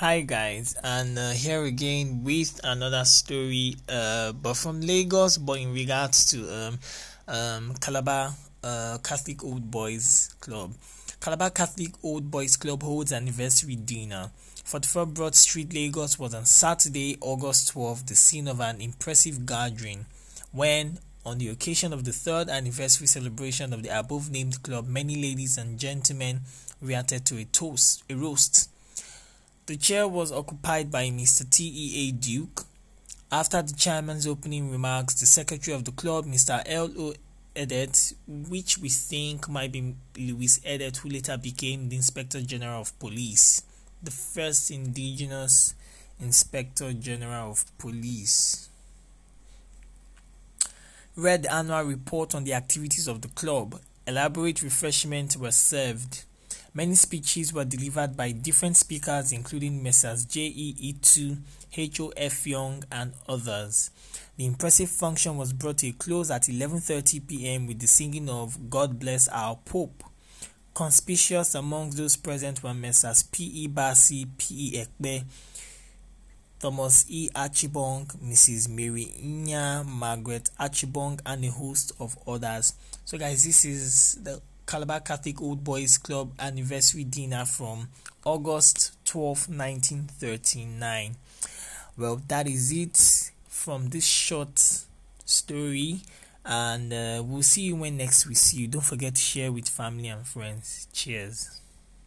Hi guys, and uh, here again with another story, uh, but from Lagos, but in regards to um, um, Calabar uh, Catholic Old Boys Club. Calabar Catholic Old Boys Club holds anniversary dinner. 44 Broad Street, Lagos was on Saturday, August 12, the scene of an impressive gathering when, on the occasion of the third anniversary celebration of the above named club, many ladies and gentlemen reacted to a toast, a roast the chair was occupied by Mr. T.E.A. Duke. After the chairman's opening remarks, the secretary of the club, Mr. L.O. Edet, which we think might be Louis Edet, who later became the Inspector General of Police, the first indigenous Inspector General of Police, read the annual report on the activities of the club. Elaborate refreshments were served. Many speeches were delivered by different speakers, including Messrs. J. E. Itu, H. O. F. Young, and others. The impressive function was brought to a close at 11:30 p.m. with the singing of "God Bless Our Pope." Conspicuous among those present were Messrs. P. E. Bassi, P. E. Ekbe, Thomas E. Archibong, Mrs. Mary Inya, Margaret Archibong, and a host of others. So, guys, this is the Calabar Catholic Old Boys Club anniversary dinner from August 12, 1939. Well, that is it from this short story, and uh, we'll see you when next we see you. Don't forget to share with family and friends. Cheers.